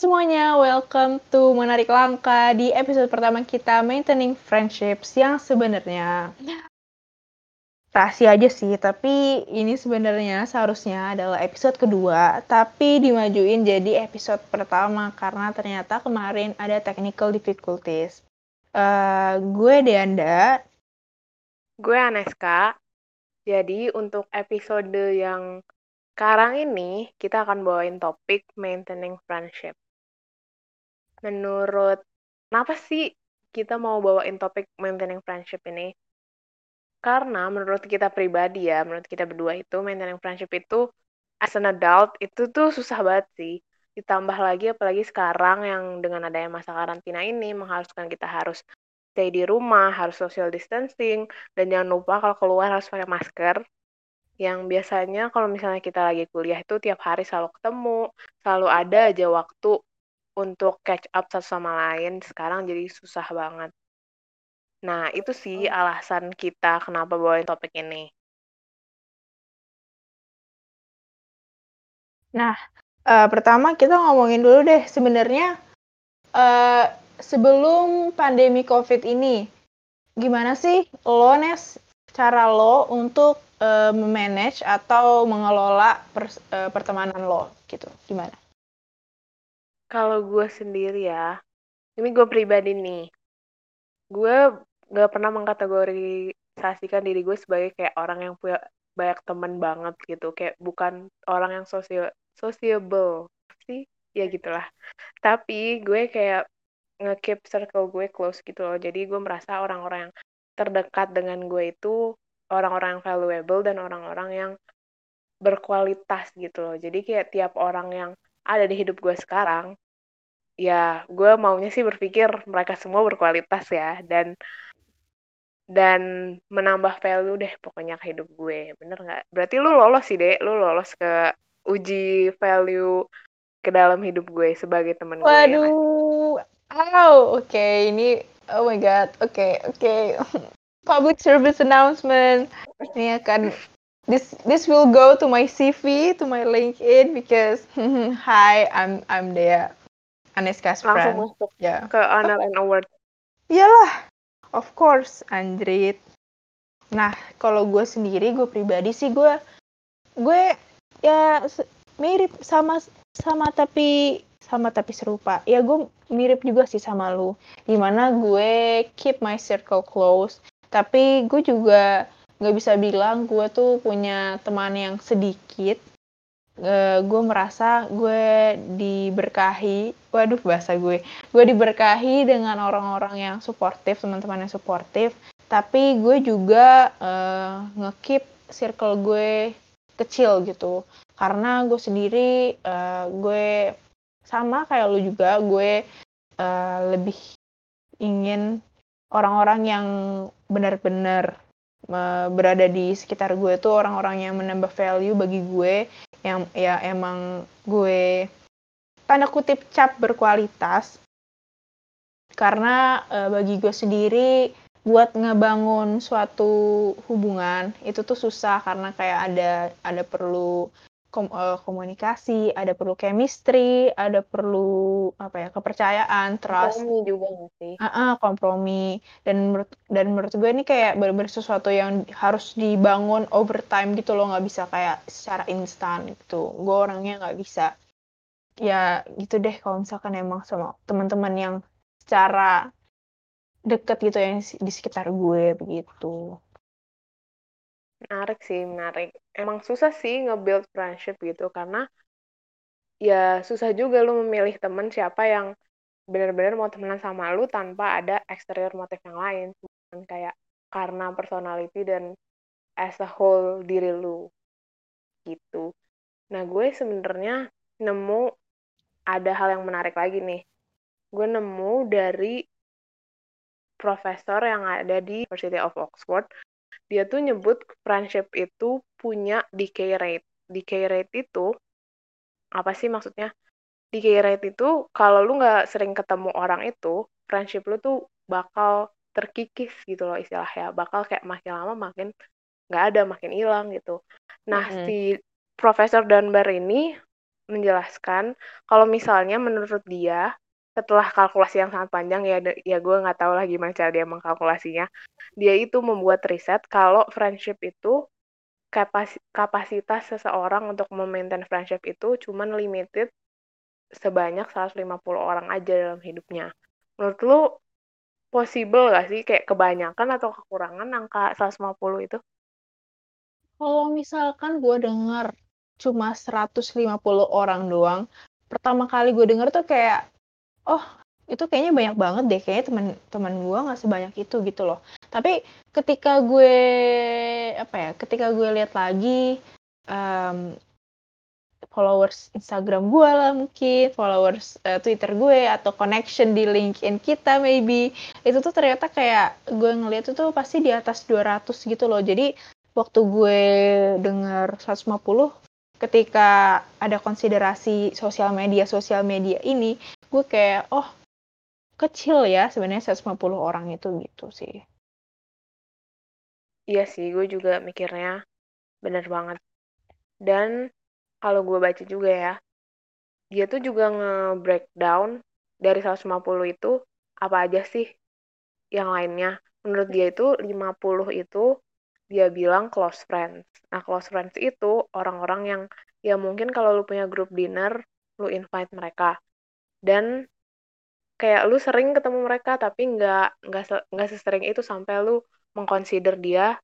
semuanya, welcome to Menarik Langkah di episode pertama kita Maintaining Friendships yang sebenarnya rahasia aja sih, tapi ini sebenarnya seharusnya adalah episode kedua, tapi dimajuin jadi episode pertama karena ternyata kemarin ada technical difficulties. Uh, gue Deanda. Gue Aneska. Jadi untuk episode yang sekarang ini kita akan bawain topik maintaining friendship. Menurut kenapa sih kita mau bawain topik maintaining friendship ini? Karena menurut kita pribadi ya, menurut kita berdua itu maintaining friendship itu as an adult itu tuh susah banget sih. Ditambah lagi apalagi sekarang yang dengan adanya masa karantina ini mengharuskan kita harus stay di rumah, harus social distancing, dan jangan lupa kalau keluar harus pakai masker yang biasanya kalau misalnya kita lagi kuliah itu tiap hari selalu ketemu, selalu ada aja waktu untuk catch up satu sama lain, sekarang jadi susah banget. Nah, itu sih alasan kita kenapa bawain topik ini. Nah, uh, pertama kita ngomongin dulu deh sebenarnya uh, sebelum pandemi COVID ini, gimana sih lo Nes cara lo untuk uh, memanage atau mengelola per, uh, pertemanan lo gitu gimana? Kalau gue sendiri ya, ini gue pribadi nih, gue gak pernah mengkategorisasikan diri gue sebagai kayak orang yang punya banyak teman banget gitu, kayak bukan orang yang sosial sociable sih, ya gitulah. Tapi gue kayak nge-keep circle gue close gitu loh, jadi gue merasa orang-orang yang terdekat dengan gue itu orang-orang yang valuable dan orang-orang yang berkualitas gitu loh. Jadi kayak tiap orang yang ada di hidup gue sekarang, ya gue maunya sih berpikir mereka semua berkualitas ya dan dan menambah value deh pokoknya ke hidup gue bener nggak berarti lu lolos sih deh lu lolos ke uji value ke dalam hidup gue sebagai temen gue waduh ya, oh oke okay. ini oh my god oke okay, oke okay. public service announcement. Ini akan this this will go to my CV, to my LinkedIn because hi, I'm I'm Dea. Aneska's friend. Langsung masuk yeah. ke Honor and Award. Iyalah, of course, Andrit. Nah, kalau gue sendiri, gue pribadi sih gue gue ya mirip sama sama tapi sama tapi serupa. Ya gue mirip juga sih sama lu. Di mana gue keep my circle close tapi gue juga nggak bisa bilang gue tuh punya teman yang sedikit. Uh, gue merasa gue diberkahi waduh bahasa gue. Gue diberkahi dengan orang-orang yang suportif teman-teman yang suportif. Tapi gue juga uh, ngekip circle gue kecil gitu. Karena gue sendiri uh, gue sama kayak lu juga gue uh, lebih ingin orang-orang yang benar-benar berada di sekitar gue tuh orang-orang yang menambah value bagi gue yang ya emang gue tanda kutip cap berkualitas. Karena e, bagi gue sendiri buat ngebangun suatu hubungan itu tuh susah karena kayak ada ada perlu kom uh, komunikasi, ada perlu chemistry, ada perlu apa ya kepercayaan, trust. Kompromi juga sih? Uh -uh, kompromi. Dan menurut dan menurut gue ini kayak benar-benar sesuatu yang harus dibangun over time gitu loh, nggak bisa kayak secara instan gitu. Gue orangnya nggak bisa. Ya gitu deh kalau misalkan emang sama teman-teman yang secara deket gitu yang di sekitar gue begitu. Menarik sih, menarik. Emang susah sih nge-build friendship gitu, karena ya susah juga lu memilih temen siapa yang benar-benar mau temenan sama lu tanpa ada exterior motif yang lain. Cuman kayak karena personality dan as a whole diri lu. Gitu. Nah, gue sebenarnya nemu ada hal yang menarik lagi nih. Gue nemu dari profesor yang ada di University of Oxford dia tuh nyebut friendship itu punya decay rate. Decay rate itu apa sih maksudnya? Decay rate itu kalau lu nggak sering ketemu orang itu, friendship lu tuh bakal terkikis gitu loh istilahnya. Bakal kayak makin lama makin nggak ada, makin hilang gitu. Nah, mm -hmm. si Profesor Dunbar ini menjelaskan kalau misalnya menurut dia setelah kalkulasi yang sangat panjang ya ya gue nggak tahu lah gimana cara dia mengkalkulasinya dia itu membuat riset kalau friendship itu kapasitas seseorang untuk memaintain friendship itu cuman limited sebanyak 150 orang aja dalam hidupnya. Menurut lu possible gak sih kayak kebanyakan atau kekurangan angka 150 itu? Kalau misalkan gue denger cuma 150 orang doang, pertama kali gue denger tuh kayak, oh itu kayaknya banyak banget deh, kayaknya teman-teman gue nggak sebanyak itu gitu loh. Tapi ketika gue apa ya, ketika gue lihat lagi um, followers Instagram gue lah mungkin, followers uh, Twitter gue atau connection di LinkedIn kita maybe. Itu tuh ternyata kayak gue ngeliat itu pasti di atas 200 gitu loh. Jadi waktu gue denger 150 ketika ada konsiderasi sosial media sosial media ini, gue kayak oh kecil ya sebenarnya 150 orang itu gitu sih. Iya sih, gue juga mikirnya bener banget. Dan kalau gue baca juga ya, dia tuh juga nge-breakdown dari 150 itu apa aja sih yang lainnya. Menurut dia itu 50 itu dia bilang close friends. Nah, close friends itu orang-orang yang ya mungkin kalau lu punya grup dinner, lu invite mereka. Dan kayak lu sering ketemu mereka tapi nggak nggak nggak sesering itu sampai lu mengconsider dia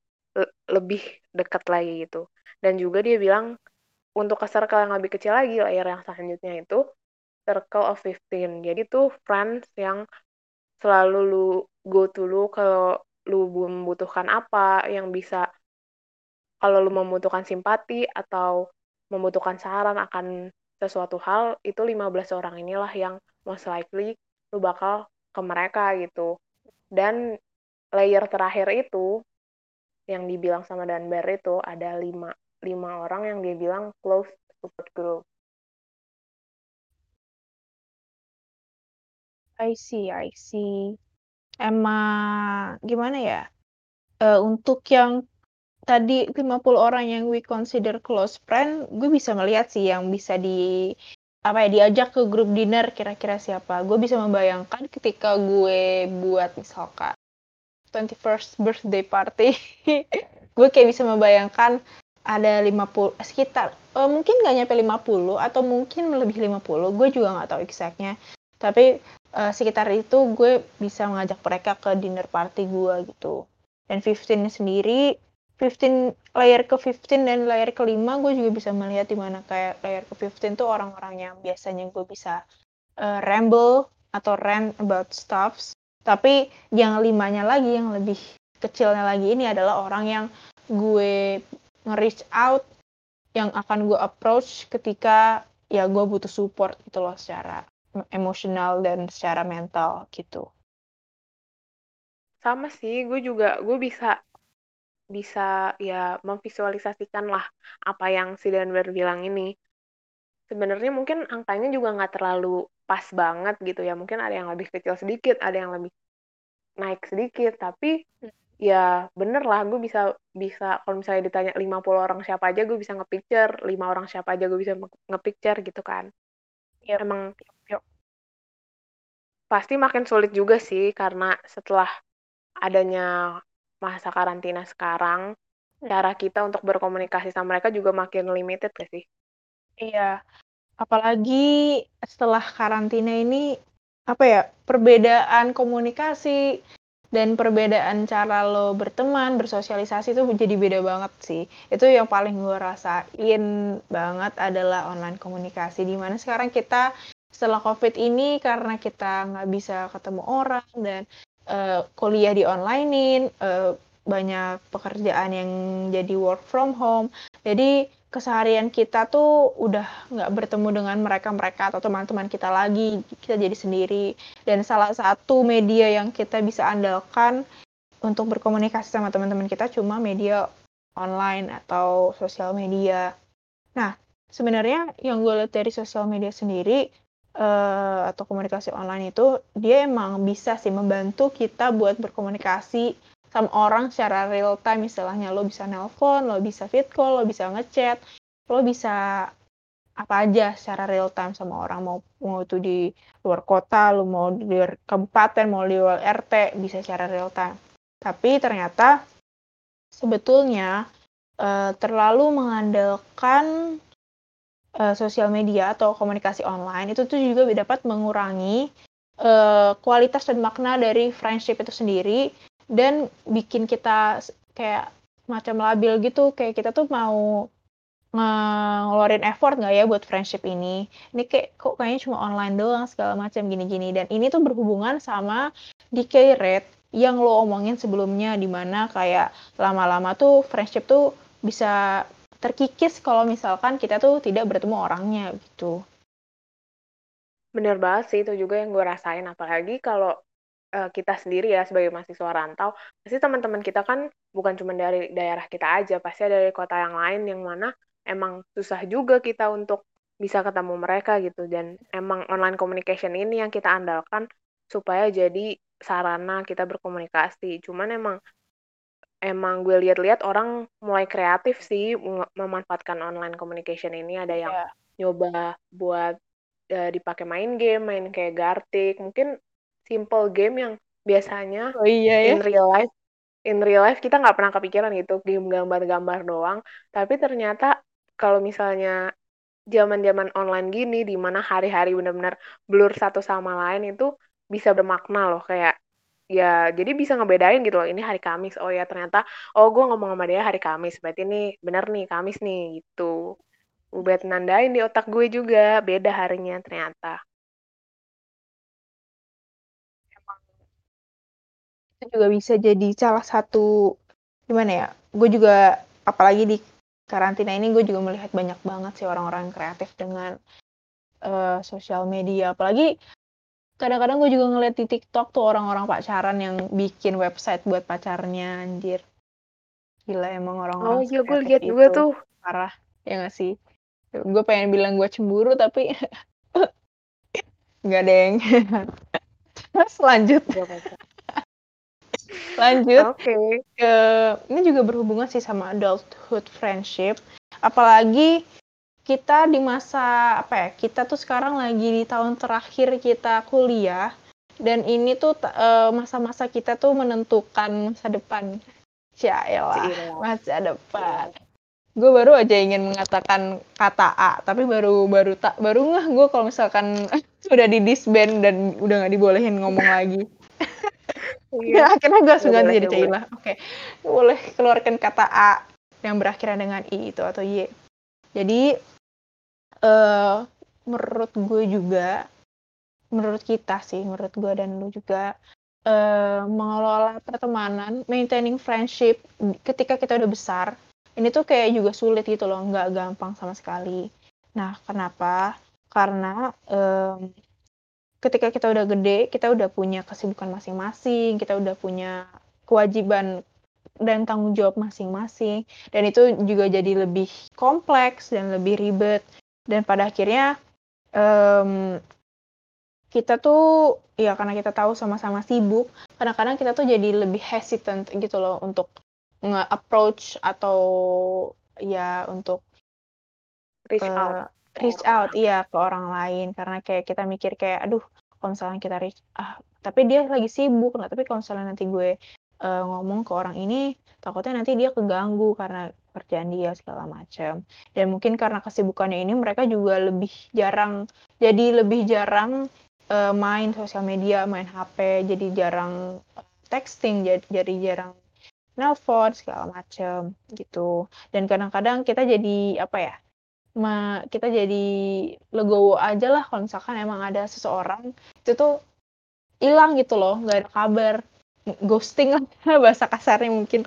lebih dekat lagi gitu. Dan juga dia bilang untuk ke circle yang lebih kecil lagi, layer yang selanjutnya itu circle of 15. Jadi tuh friends yang selalu lu go to lu kalau lu membutuhkan apa, yang bisa kalau lu membutuhkan simpati atau membutuhkan saran akan sesuatu hal, itu 15 orang inilah yang most likely lu bakal ke mereka gitu. Dan layer terakhir itu yang dibilang sama Danber itu ada lima lima orang yang dia bilang close support group. I see, I see. Emang gimana ya? Uh, untuk yang tadi 50 orang yang we consider close friend, gue bisa melihat sih yang bisa di apa ya diajak ke grup dinner kira-kira siapa. Gue bisa membayangkan ketika gue buat misalkan 21st birthday party, gue kayak bisa membayangkan ada 50 sekitar uh, mungkin nggak nyampe 50 atau mungkin lebih 50 gue juga nggak tahu exactnya tapi uh, sekitar itu gue bisa mengajak mereka ke dinner party gue gitu dan 15 sendiri 15 layer ke 15 dan layer kelima gue juga bisa melihat di mana kayak layer ke 15 tuh orang-orang yang biasanya gue bisa uh, ramble atau rant about stuffs tapi yang limanya lagi yang lebih kecilnya lagi ini adalah orang yang gue nge-reach out yang akan gue approach ketika ya gue butuh support gitu loh secara emosional dan secara mental gitu. Sama sih, gue juga gue bisa bisa ya memvisualisasikan lah apa yang si Denver bilang ini. Sebenarnya mungkin angkanya juga nggak terlalu pas banget gitu ya. Mungkin ada yang lebih kecil sedikit, ada yang lebih naik sedikit, tapi ya bener lah gue bisa bisa kalau misalnya ditanya 50 orang siapa aja gue bisa ngepicture lima orang siapa aja gue bisa ngepicture gitu kan ya emang yuk. pasti makin sulit juga sih karena setelah adanya masa karantina sekarang hmm. cara kita untuk berkomunikasi sama mereka juga makin limited gak sih iya apalagi setelah karantina ini apa ya perbedaan komunikasi dan perbedaan cara lo berteman, bersosialisasi itu jadi beda banget sih. Itu yang paling gue rasain banget adalah online komunikasi. Di mana sekarang kita setelah COVID ini karena kita nggak bisa ketemu orang dan uh, kuliah di onlinein, uh, banyak pekerjaan yang jadi work from home. Jadi keseharian kita tuh udah nggak bertemu dengan mereka-mereka atau teman-teman kita lagi, kita jadi sendiri. Dan salah satu media yang kita bisa andalkan untuk berkomunikasi sama teman-teman kita cuma media online atau sosial media. Nah, sebenarnya yang gue lihat dari sosial media sendiri uh, atau komunikasi online itu dia emang bisa sih membantu kita buat berkomunikasi sama orang secara real time. Istilahnya lo bisa nelpon lo bisa fit call lo bisa ngechat lo bisa apa aja secara real time sama orang. Mau mau itu di luar kota lu mau di luar kabupaten mau di luar RT bisa secara real time. Tapi ternyata sebetulnya uh, terlalu mengandalkan uh, sosial media atau komunikasi online itu tuh juga dapat mengurangi uh, kualitas dan makna dari friendship itu sendiri dan bikin kita kayak macam labil gitu. Kayak kita tuh mau ngeluarin effort nggak ya buat friendship ini? Ini kayak kok kayaknya cuma online doang segala macam gini-gini. Dan ini tuh berhubungan sama decay rate yang lo omongin sebelumnya di mana kayak lama-lama tuh friendship tuh bisa terkikis kalau misalkan kita tuh tidak bertemu orangnya gitu. Bener banget sih itu juga yang gue rasain. Apalagi kalau uh, kita sendiri ya sebagai mahasiswa rantau pasti teman-teman kita kan bukan cuma dari daerah kita aja pasti ada dari kota yang lain yang mana emang susah juga kita untuk bisa ketemu mereka gitu. Dan emang online communication ini yang kita andalkan supaya jadi sarana kita berkomunikasi. Cuman emang emang gue lihat-lihat orang mulai kreatif sih memanfaatkan online communication ini ada yang yeah. nyoba buat uh, dipakai main game main kayak Gartic mungkin simple game yang biasanya oh, iya, ya? in real life in real life kita nggak pernah kepikiran gitu game gambar-gambar doang tapi ternyata kalau misalnya zaman-zaman online gini di mana hari-hari benar-benar blur satu sama lain itu bisa bermakna loh kayak ya jadi bisa ngebedain gitu loh ini hari Kamis. Oh ya ternyata oh gue ngomong sama dia hari Kamis. Berarti ini bener nih Kamis nih gitu. Udah nandain di otak gue juga beda harinya ternyata. Itu juga bisa jadi salah satu gimana ya gue juga apalagi di karantina ini gue juga melihat banyak banget sih orang-orang kreatif dengan uh, sosial media. Apalagi kadang-kadang gue juga ngeliat di TikTok tuh orang-orang pacaran yang bikin website buat pacarnya anjir. Gila emang orang-orang oh iya gue lihat juga tuh. Parah ya gak sih? Gue pengen bilang gue cemburu tapi nggak deng lanjut. Lanjut okay. ke ini juga berhubungan sih sama adulthood friendship. Apalagi kita di masa apa ya? Kita tuh sekarang lagi di tahun terakhir kita kuliah dan ini tuh uh, masa-masa kita tuh menentukan masa depan. Yaelah, masa depan. Gue baru aja ingin mengatakan kata A, tapi baru baru tak baru nggak gue kalau misalkan udah di disband dan udah nggak dibolehin ngomong lagi. Iya. akhirnya gue langsung ganti jadi Cailah. Oke, okay. boleh keluarkan kata A yang berakhir dengan I itu atau Y. Jadi uh, menurut gue juga, menurut kita sih, menurut gue dan lu juga uh, mengelola pertemanan, maintaining friendship ketika kita udah besar, ini tuh kayak juga sulit gitu loh, nggak gampang sama sekali. Nah, kenapa? Karena um, ketika kita udah gede, kita udah punya kesibukan masing-masing, kita udah punya kewajiban dan tanggung jawab masing-masing, dan itu juga jadi lebih kompleks dan lebih ribet. Dan pada akhirnya um, kita tuh ya karena kita tahu sama-sama sibuk, kadang-kadang kita tuh jadi lebih hesitant gitu loh untuk nge-approach atau ya untuk reach uh, out. reach out iya ke orang lain. Karena kayak kita mikir kayak aduh kalau misalnya kita reach ah tapi dia lagi sibuk nah tapi kalau misalnya nanti gue uh, ngomong ke orang ini takutnya nanti dia keganggu karena kerjaan dia segala macam dan mungkin karena kesibukannya ini mereka juga lebih jarang jadi lebih jarang uh, main sosial media main HP jadi jarang texting jadi, jadi jarang nelpon segala macam gitu. Dan kadang-kadang kita jadi apa ya ma kita jadi legowo aja lah kalau misalkan emang ada seseorang itu tuh hilang gitu loh nggak ada kabar. Ghosting lah bahasa kasarnya mungkin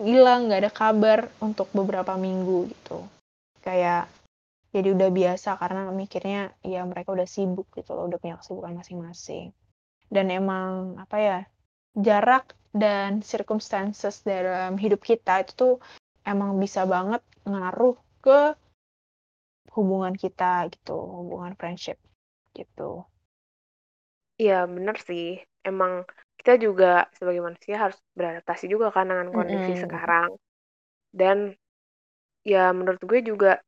hilang nggak ada kabar untuk beberapa minggu gitu kayak jadi udah biasa karena mikirnya ya mereka udah sibuk gitu loh udah punya kesibukan masing-masing dan emang apa ya jarak dan circumstances dalam hidup kita itu tuh emang bisa banget ngaruh ke hubungan kita gitu, hubungan friendship gitu. Iya, bener sih. Emang kita juga sebagai manusia harus beradaptasi juga kan dengan kondisi mm-hmm. sekarang. Dan ya menurut gue juga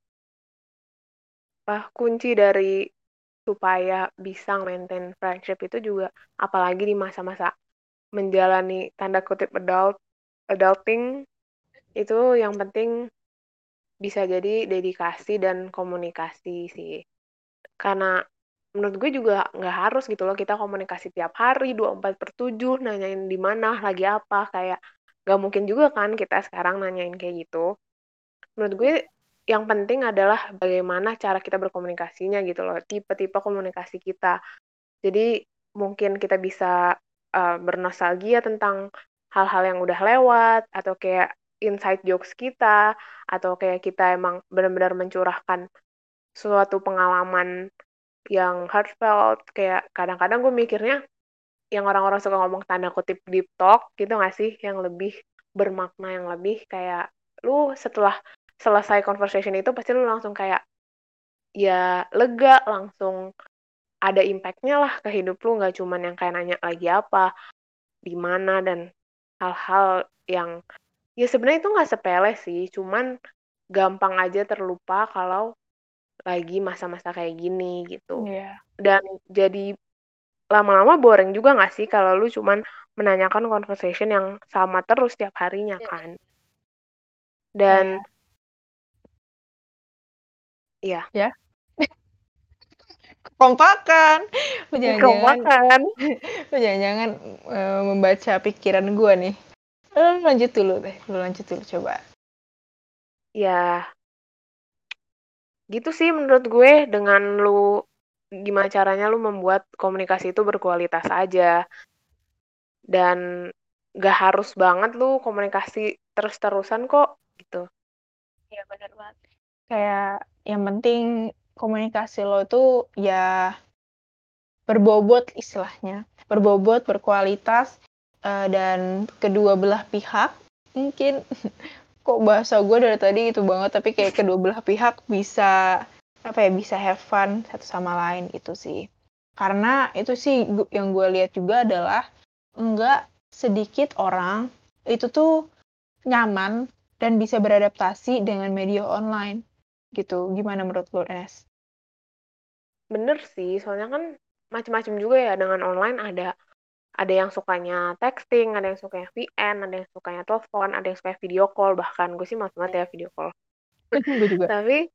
apa kunci dari supaya bisa maintain friendship itu juga apalagi di masa-masa menjalani tanda kutip adult adulting itu yang penting bisa jadi dedikasi dan komunikasi sih karena menurut gue juga nggak harus gitu loh kita komunikasi tiap hari 24 per 7 nanyain di mana lagi apa kayak nggak mungkin juga kan kita sekarang nanyain kayak gitu. Menurut gue yang penting adalah bagaimana cara kita berkomunikasinya gitu loh tipe-tipe komunikasi kita. Jadi mungkin kita bisa uh, bernostalgia tentang hal-hal yang udah lewat atau kayak inside jokes kita atau kayak kita emang benar-benar mencurahkan suatu pengalaman yang heartfelt kayak kadang-kadang gue mikirnya yang orang-orang suka ngomong tanda kutip deep talk gitu gak sih? Yang lebih bermakna yang lebih kayak lu setelah selesai conversation itu pasti lu langsung kayak ya lega langsung ada impactnya lah ke hidup lu nggak cuman yang kayak nanya lagi apa di mana dan hal-hal yang ya sebenarnya itu nggak sepele sih cuman gampang aja terlupa kalau lagi masa-masa kayak gini gitu. Yeah. Dan jadi lama-lama boring juga nggak sih kalau lu cuman menanyakan conversation yang sama terus tiap harinya yeah. kan. Dan Iya. Ya. Kompakan. Kompakan. Jangan-jangan uh, membaca pikiran gue nih. Uh, lanjut dulu deh. Lu lanjut dulu coba. Ya, gitu sih menurut gue dengan lu gimana caranya lu membuat komunikasi itu berkualitas aja dan gak harus banget lu komunikasi terus-terusan kok gitu. Iya benar banget. Kayak yang penting komunikasi lo itu ya berbobot istilahnya, berbobot, berkualitas uh, dan kedua belah pihak mungkin kok bahasa gue dari tadi itu banget tapi kayak kedua belah pihak bisa apa ya bisa have fun satu sama lain itu sih karena itu sih yang gue lihat juga adalah enggak sedikit orang itu tuh nyaman dan bisa beradaptasi dengan media online gitu gimana menurut lo Enes? Bener sih soalnya kan macam-macam juga ya dengan online ada ada yang sukanya texting, ada yang sukanya VN, ada yang sukanya telepon, ada yang suka video call, bahkan gue sih mas banget ya video call. gue juga. tapi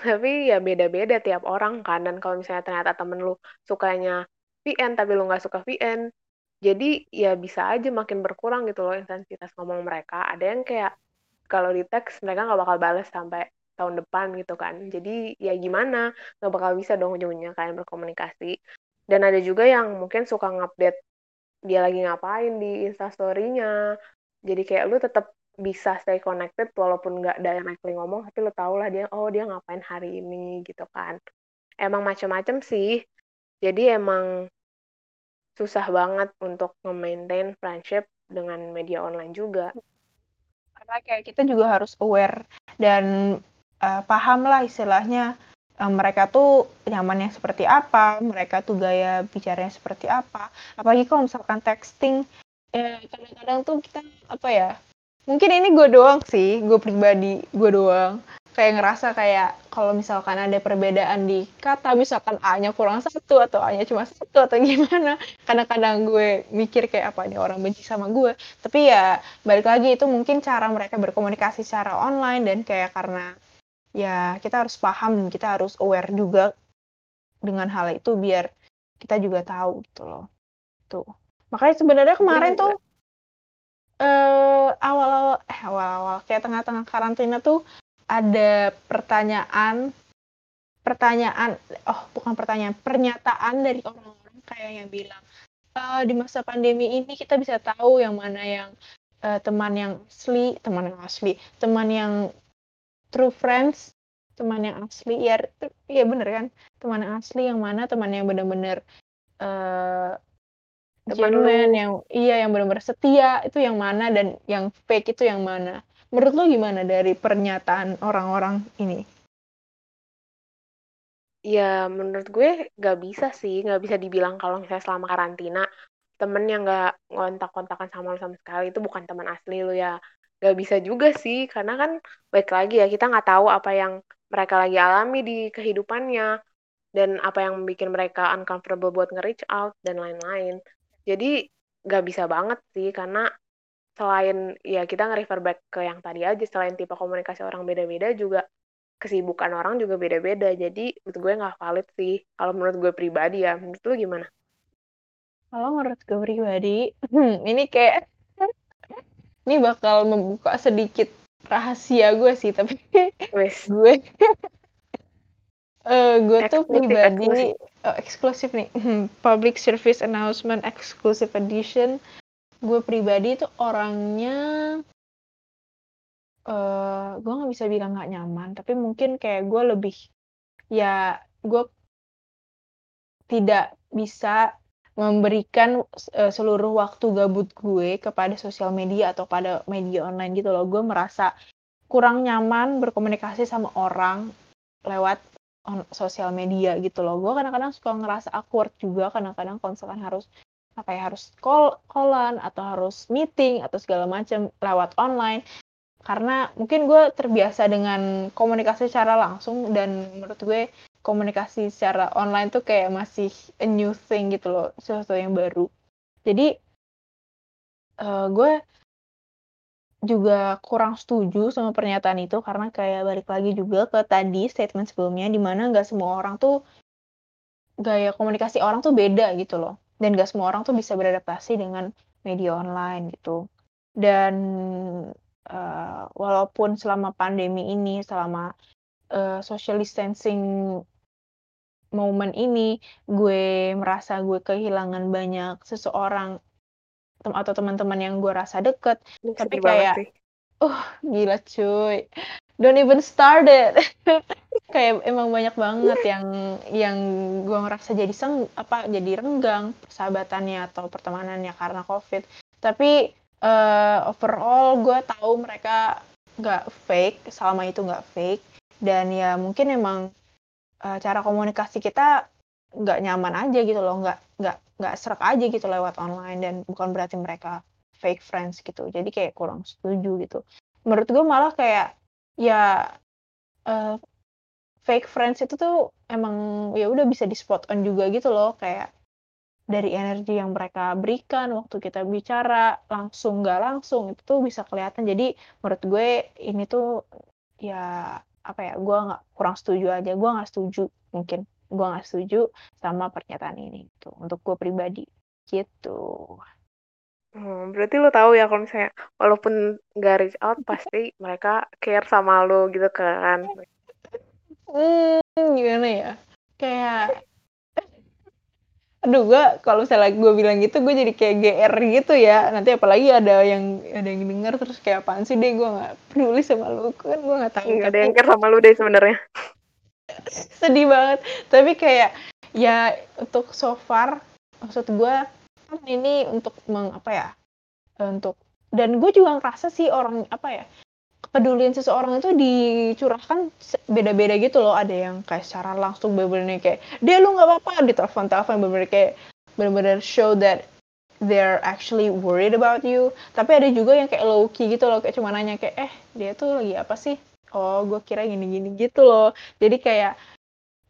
tapi ya beda-beda tiap orang kan. Dan kalau misalnya ternyata temen lu sukanya VN tapi lu nggak suka VN jadi ya bisa aja makin berkurang gitu loh intensitas ngomong mereka. Ada yang kayak kalau di teks mereka nggak bakal balas sampai tahun depan gitu kan. Jadi ya gimana? Nggak bakal bisa dong ujungnya kalian berkomunikasi. Dan ada juga yang mungkin suka ngupdate dia lagi ngapain di instastorynya. Jadi kayak lu tetap bisa stay connected walaupun nggak directly ngomong tapi lu tau lah dia oh dia ngapain hari ini gitu kan. Emang macam-macam sih. Jadi emang susah banget untuk nge-maintain friendship dengan media online juga. Karena kayak kita juga harus aware dan uh, paham lah istilahnya um, mereka tuh nyamannya seperti apa, mereka tuh gaya bicaranya seperti apa. Apalagi kalau misalkan texting, eh, kadang-kadang tuh kita apa ya? Mungkin ini gue doang sih, gue pribadi, gue doang. Kayak ngerasa kayak kalau misalkan ada perbedaan di kata, misalkan A-nya kurang satu atau A-nya cuma satu atau gimana. Kadang-kadang gue mikir kayak apa nih orang benci sama gue. Tapi ya balik lagi itu mungkin cara mereka berkomunikasi secara online dan kayak karena ya kita harus paham dan kita harus aware juga dengan hal itu biar kita juga tahu gitu loh. Tuh. Makanya sebenarnya kemarin tuh eh awal-awal eh awal-awal kayak tengah-tengah karantina tuh ada pertanyaan pertanyaan oh bukan pertanyaan pernyataan dari orang-orang kayak yang bilang e, di masa pandemi ini kita bisa tahu yang mana yang uh, teman yang asli teman yang asli teman yang true friends teman yang asli. Ya iya bener kan? Teman yang asli yang mana? Teman yang benar-benar uh, genuine yang iya yang benar-benar setia itu yang mana? Dan yang fake itu yang mana? Menurut lo gimana dari pernyataan orang-orang ini? Ya, menurut gue gak bisa sih, gak bisa dibilang kalau misalnya selama karantina temen yang gak ngontak-kontakan sama lo sama sekali itu bukan teman asli lo ya gak bisa juga sih karena kan baik lagi ya kita nggak tahu apa yang mereka lagi alami di kehidupannya dan apa yang bikin mereka uncomfortable buat nge-reach out dan lain-lain. Jadi nggak bisa banget sih karena selain ya kita nge-refer back ke yang tadi aja selain tipe komunikasi orang beda-beda juga kesibukan orang juga beda-beda. Jadi menurut gue nggak valid sih kalau menurut gue pribadi ya. Menurut lu gimana? Kalau menurut gue pribadi, ini kayak ini bakal membuka sedikit rahasia gue sih, tapi Wes. gue uh, gue tuh pribadi eksklusif. Oh, eksklusif nih hmm, public service announcement exclusive edition gue pribadi tuh orangnya uh, gue nggak bisa bilang nggak nyaman tapi mungkin kayak gue lebih ya gue tidak bisa memberikan uh, seluruh waktu gabut gue kepada sosial media atau pada media online gitu loh. Gue merasa kurang nyaman berkomunikasi sama orang lewat on sosial media gitu loh. Gue kadang-kadang suka ngerasa awkward juga. Kadang-kadang kalau misalkan harus apa ya harus call callan atau harus meeting atau segala macam lewat online. Karena mungkin gue terbiasa dengan komunikasi secara langsung dan menurut gue komunikasi secara online tuh kayak masih a new thing gitu loh sesuatu yang baru. Jadi uh, gue juga kurang setuju sama pernyataan itu karena kayak balik lagi juga ke tadi statement sebelumnya di mana nggak semua orang tuh gaya komunikasi orang tuh beda gitu loh. Dan gak semua orang tuh bisa beradaptasi dengan media online gitu. Dan uh, walaupun selama pandemi ini selama uh, social distancing moment ini gue merasa gue kehilangan banyak seseorang tem atau teman-teman yang gue rasa deket. Tapi sedih kayak sih. oh gila cuy. Don't even started kayak emang banyak banget yang yang gue ngerasa jadi seng apa jadi renggang persahabatannya atau pertemanannya karena covid. Tapi uh, overall gue tahu mereka nggak fake selama itu nggak fake dan ya mungkin emang uh, cara komunikasi kita nggak nyaman aja gitu loh nggak nggak nggak serak aja gitu lewat online dan bukan berarti mereka fake friends gitu. Jadi kayak kurang setuju gitu. Menurut gue malah kayak ya uh, fake friends itu tuh emang ya udah bisa di spot on juga gitu loh. Kayak dari energi yang mereka berikan waktu kita bicara langsung nggak langsung itu tuh bisa kelihatan. Jadi menurut gue ini tuh ya apa ya gue nggak kurang setuju aja gue nggak setuju mungkin gue nggak setuju sama pernyataan ini gitu untuk gue pribadi gitu Hmm, berarti lo tahu ya kalau misalnya walaupun nggak reach out pasti mereka care sama lo gitu kan? Hmm, gimana ya? Kayak aduh gue kalau misalnya gue bilang gitu gue jadi kayak GR gitu ya. Nanti apalagi ada yang ada yang denger terus kayak apaan sih deh gue nggak peduli sama lu kan gue nggak tahu. Nggak ada yang care sama lu deh sebenarnya. Sedih banget. Tapi kayak ya untuk so far maksud gue ini untuk meng apa ya untuk dan gue juga ngerasa sih orang apa ya kepedulian seseorang itu dicurahkan beda-beda gitu loh. Ada yang kayak secara langsung bener-bener kayak dia lu nggak apa-apa. Di telepon telepon bener-bener kayak bener-bener show that they're actually worried about you. Tapi ada juga yang kayak low key gitu loh kayak cuma nanya kayak eh dia tuh lagi apa sih? Oh gue kira gini-gini gitu loh. Jadi kayak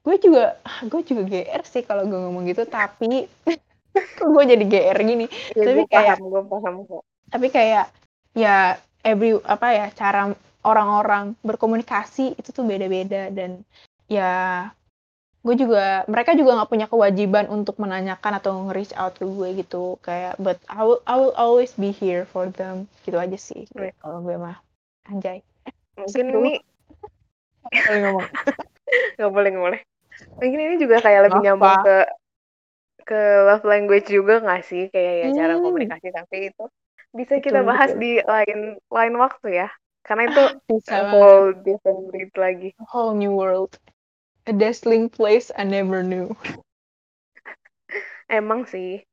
gue juga gue juga gr sih kalau gue ngomong gitu tapi gue jadi gr gini. Ya, tapi gue kayak paham, gue paham kok. tapi kayak ya every apa ya cara orang-orang berkomunikasi itu tuh beda-beda. Dan ya gue juga mereka juga nggak punya kewajiban untuk menanyakan atau nge-reach out ke gue gitu. Kayak but I will, I will always be here for them. Gitu aja sih gitu. kalau gue mah. Anjay. Mungkin ini nggak boleh ngomong. Nggak boleh nggak boleh. Mungkin ini juga kayak lebih Apa? nyambung ke ke love language juga nggak sih? Kayak ya cara Hmm. komunikasi tapi itu bisa Betul, kita bahas betul. di lain lain waktu ya. Karena itu bisa a whole different breed lagi. A whole new world. A dazzling place I never knew. Emang sih.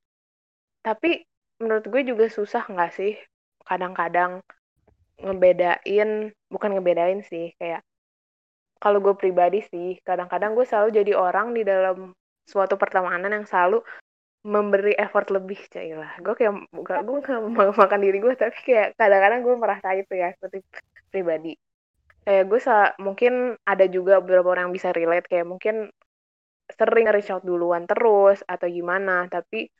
Tapi menurut gue juga susah nggak sih kadang-kadang ngebedain bukan ngebedain sih kayak kalau gue pribadi sih kadang-kadang gue selalu jadi orang di dalam suatu pertemanan yang selalu memberi effort lebih cailah gue kayak gak gue gak makan diri gue tapi kayak kadang-kadang gue merasa itu ya seperti pribadi. Kayak gue mungkin ada juga beberapa orang yang bisa relate kayak mungkin sering reach out duluan terus atau gimana tapi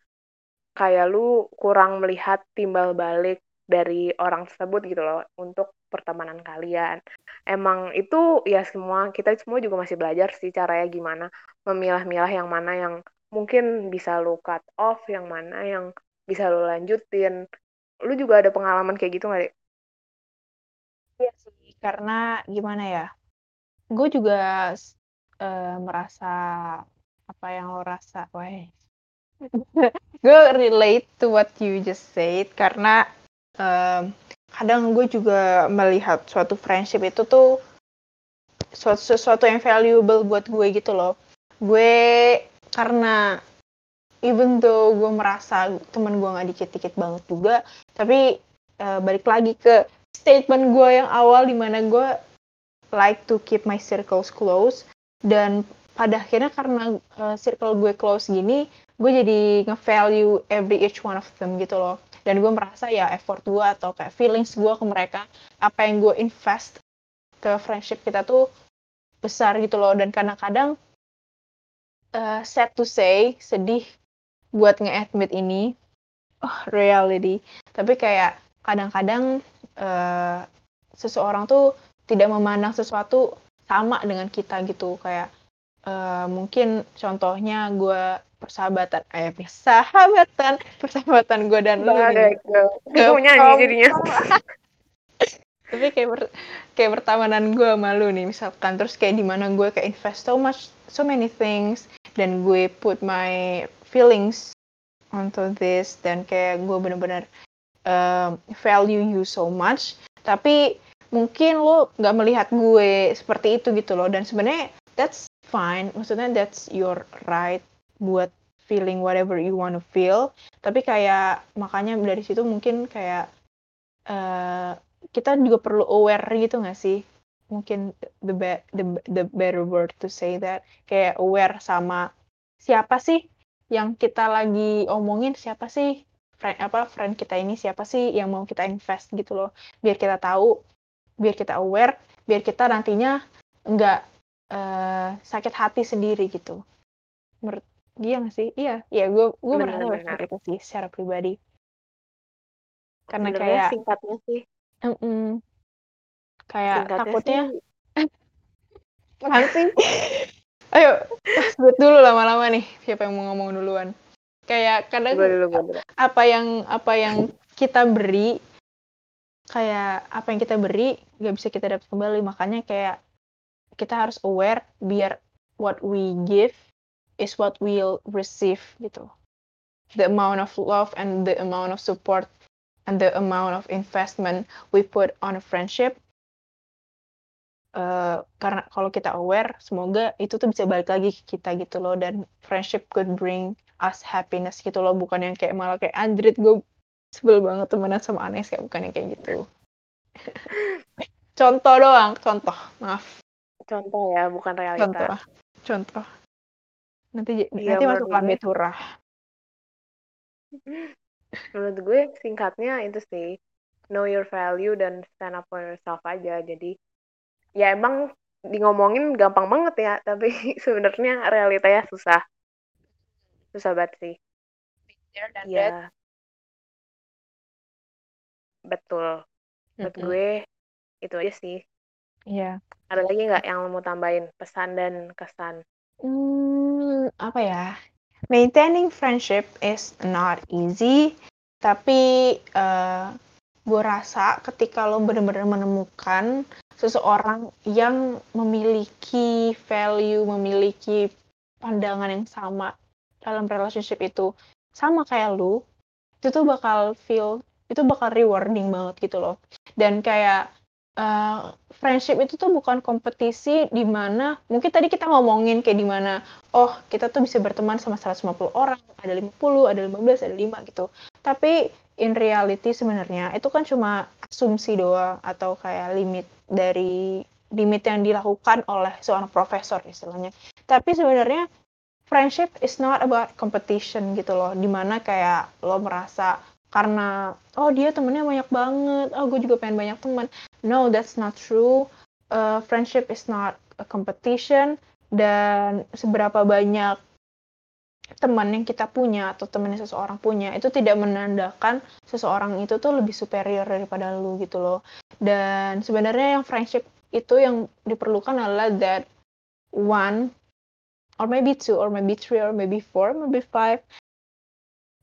kayak lu kurang melihat timbal balik dari orang tersebut gitu loh untuk pertemanan kalian. Emang itu ya semua kita semua juga masih belajar sih caranya gimana memilah-milah yang mana yang mungkin bisa lu cut off, yang mana yang bisa lu lanjutin. Lu juga ada pengalaman kayak gitu nggak, Iya sih, karena gimana ya? Gue juga uh, merasa apa yang lo rasa, weh. gue relate to what you just said karena kadang gue juga melihat suatu friendship itu tuh suatu sesuatu yang valuable buat gue gitu loh gue karena even though gue merasa teman gue nggak dikit-dikit banget juga tapi uh, balik lagi ke statement gue yang awal di mana gue like to keep my circles close dan pada akhirnya karena uh, circle gue close gini gue jadi nge-value every each one of them gitu loh. Dan gue merasa ya effort gue atau kayak feelings gue ke mereka apa yang gue invest ke friendship kita tuh besar gitu loh. Dan kadang-kadang uh, sad to say sedih buat nge-admit ini. Oh, reality. Tapi kayak kadang-kadang uh, seseorang tuh tidak memandang sesuatu sama dengan kita gitu. Kayak uh, mungkin contohnya gue persahabatan. Eh persahabatan. Persahabatan gue dan lu nih. Gue nyanyi jadinya. Tapi kayak ber, kayak pertemanan gue sama lu nih misalkan. Terus kayak di mana gue kayak invest so much so many things dan gue put my feelings onto this dan kayak gue bener-bener uh, value you so much. Tapi mungkin lo nggak melihat gue seperti itu gitu loh. Dan sebenarnya that's fine. Maksudnya that's your right buat feeling whatever you want to feel. Tapi kayak makanya dari situ mungkin kayak uh, kita juga perlu aware gitu gak sih mungkin the be the the better word to say that kayak aware sama siapa sih yang kita lagi omongin siapa sih friend apa friend kita ini siapa sih yang mau kita invest gitu loh. Biar kita tahu biar kita aware biar kita nantinya nggak uh, sakit hati sendiri gitu. Menurut dia nggak sih? Iya iya gue gue merasa seperti itu sih secara pribadi. Karena Bener kayak singkatnya sih. Mm -mm, kayak singkatnya takutnya sih. ayo sebut dulu lama-lama nih siapa yang mau ngomong duluan kayak kadang dulu, dulu. apa yang apa yang kita beri kayak apa yang kita beri nggak bisa kita dapat kembali makanya kayak kita harus aware biar what we give is what we'll receive gitu. The amount of love and the amount of support and the amount of investment we put on a friendship. Uh, karena kalau kita aware, semoga itu tuh bisa balik lagi ke kita gitu loh dan friendship could bring us happiness gitu loh, bukan yang kayak malah kayak Andrit gue sebel banget temenan sama Anes kayak bukan yang kayak gitu. contoh doang, contoh, maaf. Contoh ya, bukan realita. Contoh, contoh. Nanti iya, nanti masuk lambe turah. Menurut gue singkatnya itu sih know your value dan stand up for yourself aja. Jadi ya emang di ngomongin gampang banget ya, tapi sebenarnya realitanya susah. Susah banget sih. Iya. Betul. Menurut mm -hmm. gue itu aja sih. Iya. Yeah. Ada lagi nggak yang mau tambahin pesan dan kesan? Hmm, apa ya? Maintaining friendship is not easy, tapi uh, gue rasa ketika lo benar-benar menemukan seseorang yang memiliki value, memiliki pandangan yang sama dalam relationship itu, sama kayak lo, itu tuh bakal feel, itu bakal rewarding banget gitu loh. Dan kayak uh, friendship itu tuh bukan kompetisi di mana mungkin tadi kita ngomongin kayak di mana oh kita tuh bisa berteman sama 150 orang, ada 50, ada 15, ada 5 gitu. Tapi in reality sebenarnya itu kan cuma asumsi doang atau kayak limit dari limit yang dilakukan oleh seorang profesor istilahnya. Tapi sebenarnya friendship is not about competition gitu loh, di mana kayak lo merasa karena oh dia temennya banyak banget oh gue juga pengen banyak teman. No that's not true. Uh, friendship is not a competition. Dan seberapa banyak teman yang kita punya atau teman yang seseorang punya itu tidak menandakan seseorang itu tuh lebih superior daripada lu gitu loh. Dan sebenarnya yang friendship itu yang diperlukan adalah that one or maybe two or maybe three or maybe four maybe five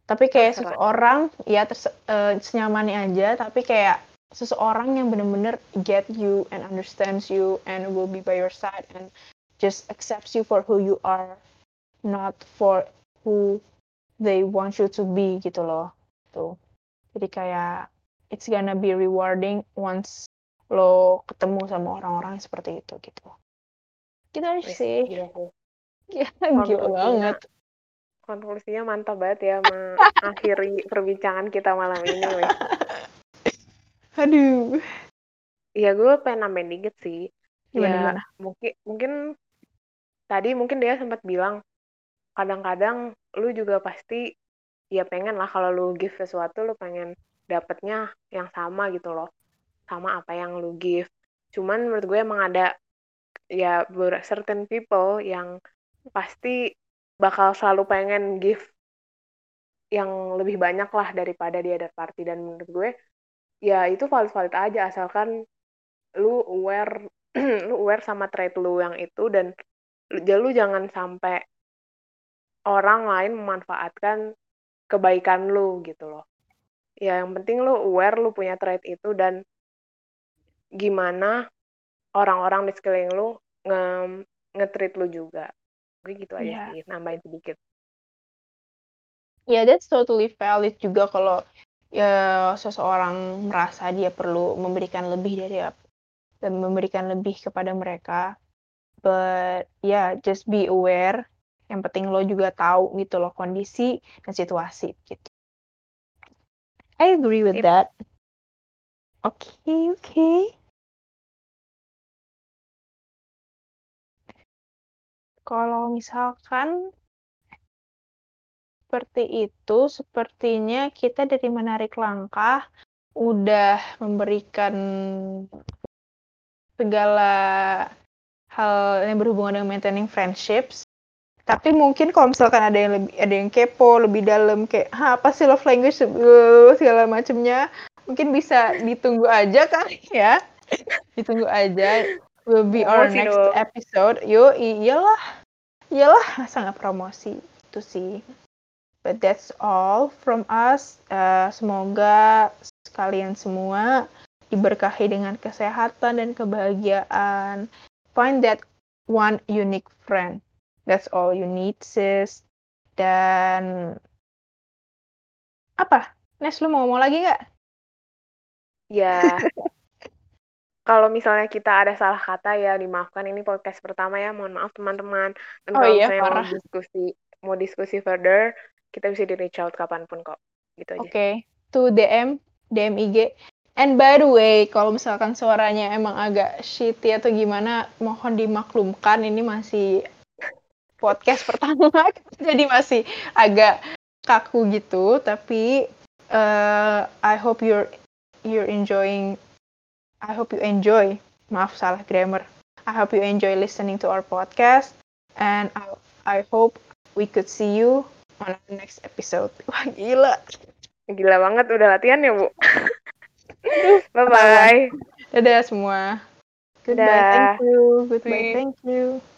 tapi kayak Terserah. seseorang ya terse uh, senyamannya aja tapi kayak seseorang yang bener-bener get you and understands you and will be by your side and just accepts you for who you are not for who they want you to be gitu loh. Tuh. Jadi kayak it's gonna be rewarding once lo ketemu sama orang-orang seperti itu gitu. Gitu aja sih. gila, gila, gila banget. konklusinya mantap banget ya mengakhiri perbincangan kita malam ini weh. aduh. Ya gue pengen nambahin dikit sih. Ya gimana? mungkin mungkin tadi mungkin dia sempat bilang kadang-kadang lu juga pasti ya pengen lah kalau lu give sesuatu lu pengen dapetnya yang sama gitu loh. Sama apa yang lu give. Cuman menurut gue emang ada ya certain people yang pasti bakal selalu pengen give yang lebih banyak lah daripada di other party. Dan menurut gue ya itu valid-valid aja. Asalkan lu aware lu aware sama trait lu yang itu dan lu jangan sampai orang lain memanfaatkan kebaikan lu gitu loh. Ya yang penting lu aware lu punya trait itu dan gimana orang-orang di sekeliling lu nge nge lu juga. Gue gitu aja yeah. sih, nambahin sedikit. Ya, yeah, that's totally valid juga kalau ya seseorang merasa dia perlu memberikan lebih dari dan memberikan lebih kepada mereka. But yeah, just be aware yang penting lo juga tahu gitu loh kondisi dan situasi gitu. I agree with yep. that. Oke, okay, oke. Okay. Kalau misalkan seperti itu, sepertinya kita dari menarik langkah udah memberikan segala hal yang berhubungan dengan maintaining friendships tapi mungkin kalau misalkan ada yang lebih ada yang kepo lebih dalam kayak apa sih love language? Uh, segala macamnya mungkin bisa ditunggu aja kan ya? Ditunggu aja. Will be our promosi next dong. episode. Yo iyalah. Iyalah sangat promosi itu sih. But that's all from us. Uh, semoga kalian semua diberkahi dengan kesehatan dan kebahagiaan. Find that one unique friend That's all you need, sis. Dan apa? Nes, lu mau ngomong lagi nggak? Ya, kalau misalnya kita ada salah kata ya dimaafkan. Ini podcast pertama ya, mohon maaf teman-teman. Dan oh, kalau iya, parah. mau diskusi, mau diskusi further, kita bisa di reach out kapan pun kok. Gitu aja. Oke, okay. to DM, DM IG. And by the way, kalau misalkan suaranya emang agak shitty atau gimana, mohon dimaklumkan. Ini masih podcast pertama. Jadi masih agak kaku gitu tapi uh, I hope you're you're enjoying I hope you enjoy maaf salah grammar I hope you enjoy listening to our podcast and I, I hope we could see you on our next episode. Wah gila. Gila banget udah latihan ya bu? Bye bye dadah semua. Goodbye thank you. Goodbye thank you